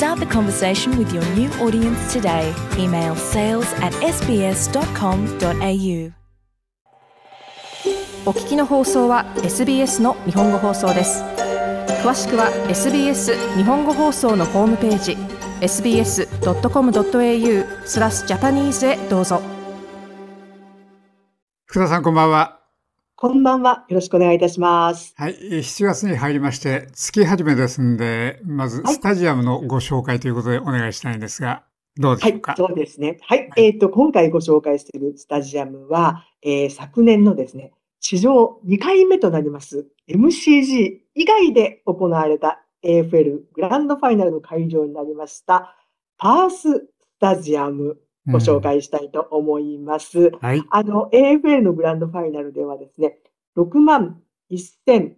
Start the conversation with your new audience today. Email sales at sbs.com.au. お聞きの放送は SBS の日本語放送です詳しくは SBS 日本語放送のホームページ sbs.com.au スラスジャパニーズへどうぞ福田さんこんばんは。こんばんは。よろしくお願いいたします。はい。7月に入りまして、月始めですんで、まずはいスタジアムのご紹介ということでお願いしたいんですが、どうではしょか？いうそうですね。はい。えっ、と、今回ご紹介しているスタジアムは、えー昨年のですね、史上2回目となります MCG 以外で行われた AFL グランドファイナルの会場になりました、パーススタジアムご紹介したいと思います。うんはい。あの、AFL のグランドファイナルではですね、6万1118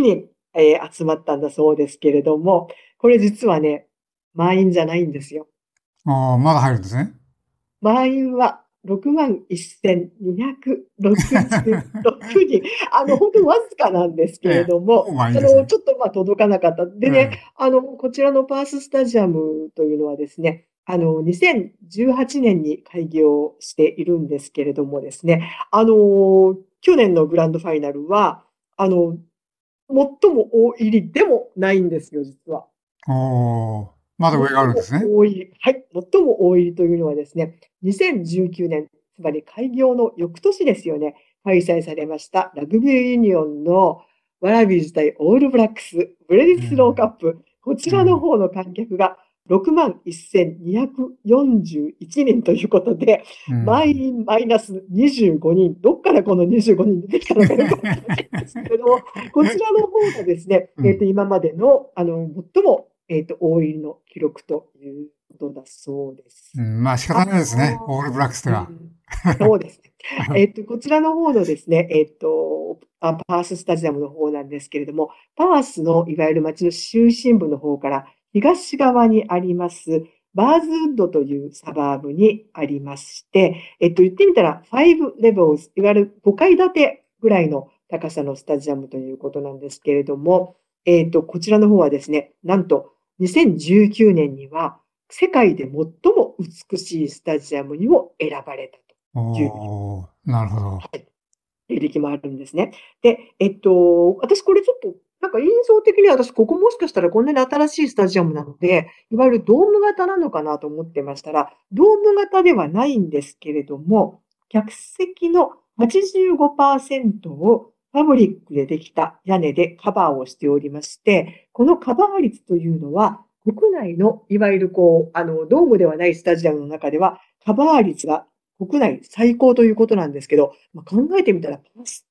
人、えー集まったんだそうですけれども、これ実はね、満員じゃないんですよ。あーまだ入るんですね。満員は6万1266人。あの、本当にわずかなんですけれども、あの、ちょっとまあ届かなかった。でね、あの、こちらのパーススタジアムというのはですね、あの、2018年に開業しているんですけれどもですね、あの、去年のグランドファイナルは、あの、最も大入りでもないんですよ、実は。うん、おーまだ上があるんですね最。も多い、はい、最も多いというのはですね、2019年、つまり開業の翌年ですよね、開催されましたラグビーユニオンのワラビーズ対オールブラックスブレディスローカップ、こちらの方の観客が6万1241人ということで、うん満員マイナス25人、どっからこの25人出てきたのかよくわからないんですけれども、こちらの方がですね、うんえっと、今までの、あの、最も、えっと、大入りの記録ということだそうです。うんまあ仕方ないですね。オールブラックスではう。んそうですね。えっと、こちらの方のですね、えっと、あパーススタジアムの方なんですけれども、パースのいわゆる街の中心部の方から東側にあります、バーズウッドというサバーブにありまして、えっと、言ってみたら、5 levels、いわゆる5階建てぐらいの高さのスタジアムということなんですけれども、えっと、こちらの方はですね、なんと、2019年には、世界で最も美しいスタジアムにも選ばれたと。おーなるほど。履歴もあるんですね。で、えっと、私これちょっと、なんか印象的に私ここもしかしたらこんなに新しいスタジアムなので、いわゆるドーム型なのかなと思ってましたら、ドーム型ではないんですけれども、客席の85%をファブリックでできた屋根でカバーをしておりまして、このカバー率というのは、国内のいわゆるこう、あの、ドームではないスタジアムの中では、カバー率が国内最高ということなんですけど、まあ、考えてみたら、パス、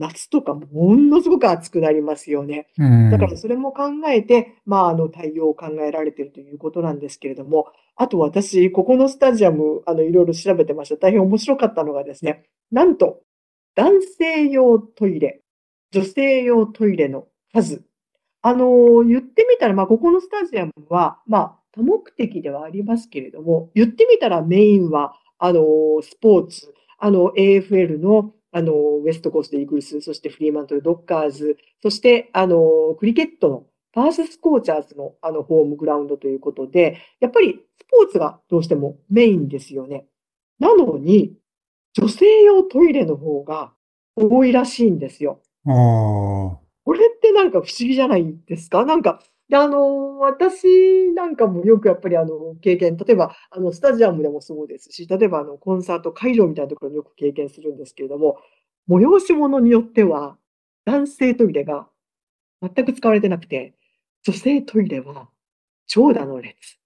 夏とかものすごく暑くなりますよね。うんだからそれも考えて、まあ、あの、対応を考えられているということなんですけれども、あと私、ここのスタジアム、あの、いろいろ調べてました。大変面白かったのがですね、なんと、男性用トイレ、女性用トイレの数。あの、言ってみたら、まあ、ここのスタジアムは、まあ、多目的ではありますけれども、言ってみたらメインは、あの、スポーツ、あの、AFL の、あの、ウェストコーストイーグルス、そしてフリーマントルドッカーズ、そして、あの、クリケットのパーススコーチャーズの、あの、ホームグラウンドということで、やっぱりスポーツがどうしてもメインですよね。なのに、女性用トイレの方が多いらしいんですよ。これってなんか不思議じゃないですか？なんか、で、あの、私なんかもよくやっぱりあの、経験、例えば、あの、スタジアムでもそうですし、例えばあの、コンサート会場みたいなところによく経験するんですけれども、催し物によっては、男性トイレが全く使われてなくて、女性トイレは長蛇の列。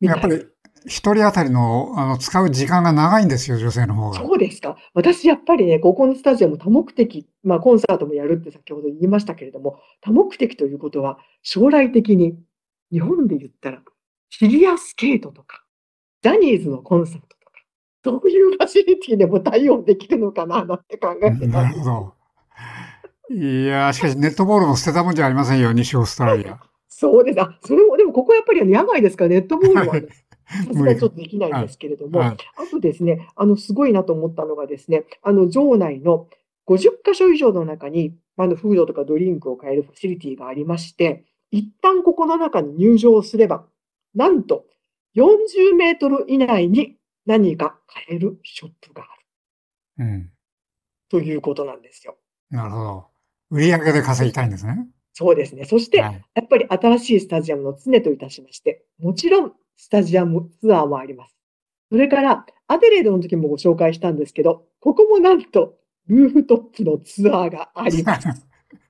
やっぱり一人当たりのあの使う時間が長いんですよ、女性の方が。そうですか。私、やっぱりね、ここのスタジアム多目的、まあ、コンサートもやるって先ほど言いましたけれども、多目的ということは、将来的に日本で言ったら、フィギュアスケートとか、ジャニーズのコンサートとか、そういうファシリティでも対応できるのかな、なんて考えてたなんる。ほど。いやー、しかしネットボールも捨てたもんじゃありませんよ、西オーストラリア。そうです。あ、それも、でもここやっぱり野外ですか？ら、ネットボールはね、さすがにちょっとできないんですけれども、はいあとですね、あの、すごいなと思ったのがですね、あの、場内の50箇所以上の中に、あの、フードとかドリンクを買えるファシリティがありまして、一旦ここの中に入場すれば、なんと40メートル以内に何か買えるショップがあるうん。ということなんですよ。なるほど。売り上げで稼ぎたいんですね。そうですね。そして、はい。やっぱり新しいスタジアムの常といたしまして、もちろんスタジアムツアーもあります。それから、アデレードの時もご紹介したんですけど、ここもなんと、ルーフトップのツアーがあります。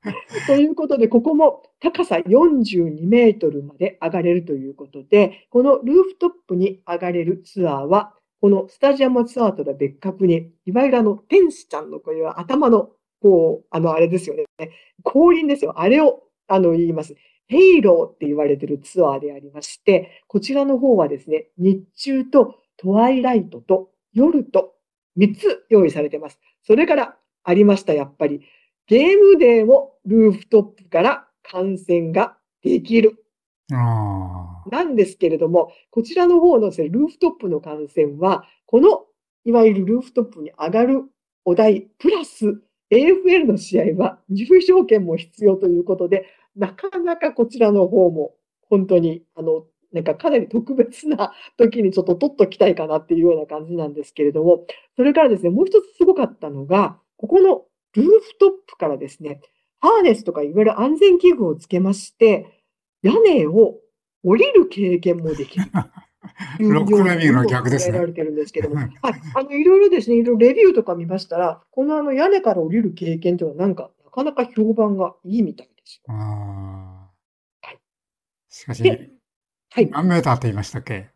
ということで、ここも高さ42メートルまで上がれるということで、このルーフトップに上がれるツアーは、このスタジアムツアーとは別格に、いわゆるあの、天使ちゃんのこういう頭の、こう、あの、あれですよね。降臨ですよ。あれを、あの、言います。ヘイローって言われてるツアーでありまして、こちらの方はですね、日中とトワイライトと夜と3つ用意されてます。それからありました、やっぱり。ゲームデーもルーフトップから観戦ができる。あなんですけれども、こちらの方のですね、ルーフトップの観戦は、この、いわゆるルーフトップに上がるお題、プラス AFL の試合は入場券も必要ということで、なかなかこちらの方も本当に、あの、なんかかなり特別な時にちょっと取っときたいかなっていうような感じなんですけれども、それからですね、もう一つすごかったのが、ここのルーフトップからですね、ハーネスとかいわゆる安全器具をつけまして、屋根を降りる経験もできる。ロッククライミングの逆ですねられてるんですけども、はい、あの、いろいろですね、いろいろレビューとか見ましたら、このあの屋根から降りる経験というのはなんか、なかなか評判がいいみたいあ。ああ。しかし、ではい。何メーターって言いましたっけ？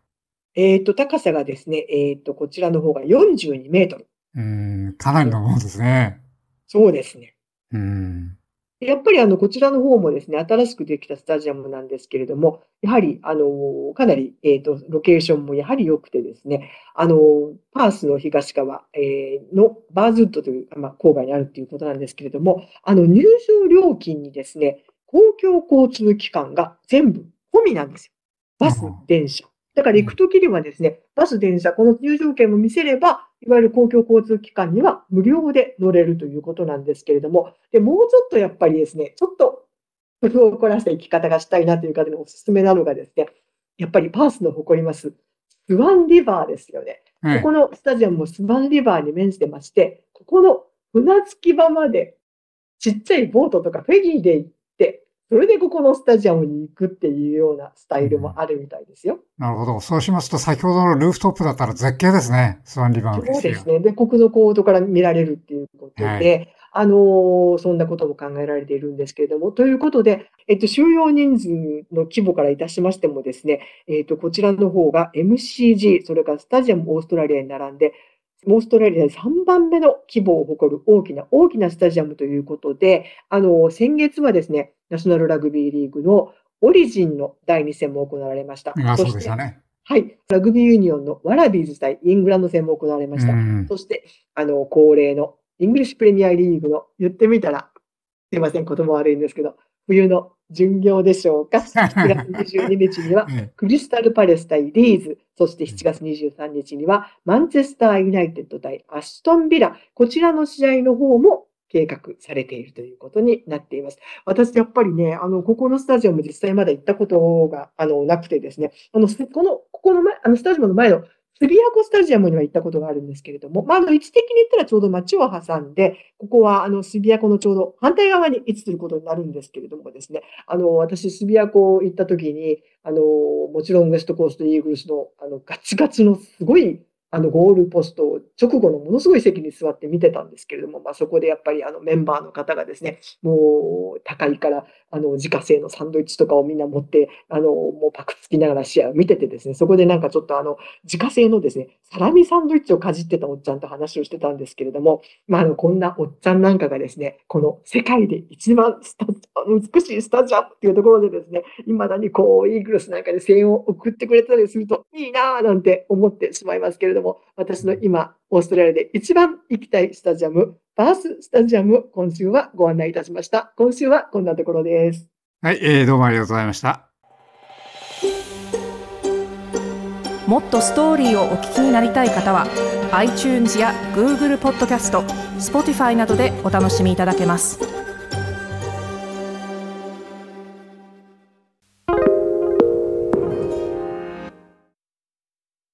えっ、と、高さがですね、えっ、と、こちらの方が42メートル。うん、かなりのものですね。そうですね。うん。やっぱりあの、こちらの方もですね、新しくできたスタジアムなんですけれども、やはり、あの、かなり、えっ、と、ロケーションもやはり良くてですね、あの、パースの東側、えーのバーズウッドという、まあ、郊外にあるということなんですけれども、あの、入場料金にですね、公共交通機関が全部込みなんですよ。バスうん、電車。だから行くときにはですね、バス、電車、この入場券を見せれば、いわゆる公共交通機関には無料で乗れるということなんですけれども、で、もうちょっとやっぱりですね、ちょっと工夫を凝らした生き方がしたいなという方におすすめなのがですね、やっぱりパースの誇ります、スワンリバーですよね。はいここのスタジアムもスワンリバーに面してまして、ここの船着き場までちっちゃいボートとかフェリーで行って、それでここのスタジアムに行くっていうようなスタイルもあるみたいですよ。なるほど。そうしますと、先ほどのルーフトップだったら絶景ですね。スワンリバーそうですすね。で、国土コードから見られるっていうことで、はいあのーそんなことも考えられているんですけれども、ということで、えっと、収容人数の規模からいたしましてもですね、えっと、こちらの方が MCG、それからスタジアムオーストラリアに並んで、オーストラリアで3番目の規模を誇る大きな大きなスタジアムということで、あの、先月はですね、ナショナルラグビーリーグのオリジンの第2戦も行われました。あ、そうでしたね。はい、ラグビーユニオンのワラビーズ対イングランド戦も行われました。うん。そして、あの、恒例のイングリッシュプレミアリーグの言ってみたら、すいません、言葉悪いんですけど、冬の巡業でしょうか？7月22日には、えクリスタルパレス対リーズ、そして7月23日には、マンチェスターユナイテッド対アストンビラ、こちらの試合の方も計画されているということになっています。私、やっぱりね、あの、ここのスタジアム実際まだ行ったことが、あの、なくてですね、あの、この、ここの前、あの、スタジアムの前のスビアコスタジアムには行ったことがあるんですけれども、まあ、あの、位置的に言ったらちょうど街を挟んで、ここは、あの、スビアコのちょうど反対側に位置することになるんですけれどもですね、あの、私、スビアコ行った時に、あの、もちろんウェストコーストイーグルスの、あの、ガチガチのすごい、あの、ゴールポストを直後のものすごい席に座って見てたんですけれども、まあ、そこでやっぱりあのメンバーの方がですね、もう高いから、あの、自家製のサンドイッチとかをみんな持って、あの、もうパクつきながら試合を見ててですね、そこでなんかちょっとあの、自家製のですね、サラミサンドイッチをかじってたおっちゃんと話をしてたんですけれども、まあ、あの、こんなおっちゃんなんかがですね、この世界で一番美しいスタジアムっていうところでですね、未だにこう、イーグルスなんかで声援を送ってくれたりするといいなぁなんて思ってしまいますけれども、私の今、オーストラリアで一番行きたいスタジアム、バーススタジアム、今週はご案内いたしました。今週はこんなところです。はい、えーどうもありがとうございました。もっとストーリーをお聞きになりたい方は iTunes や Google ポッドキャスト Spotify などでお楽しみいただけます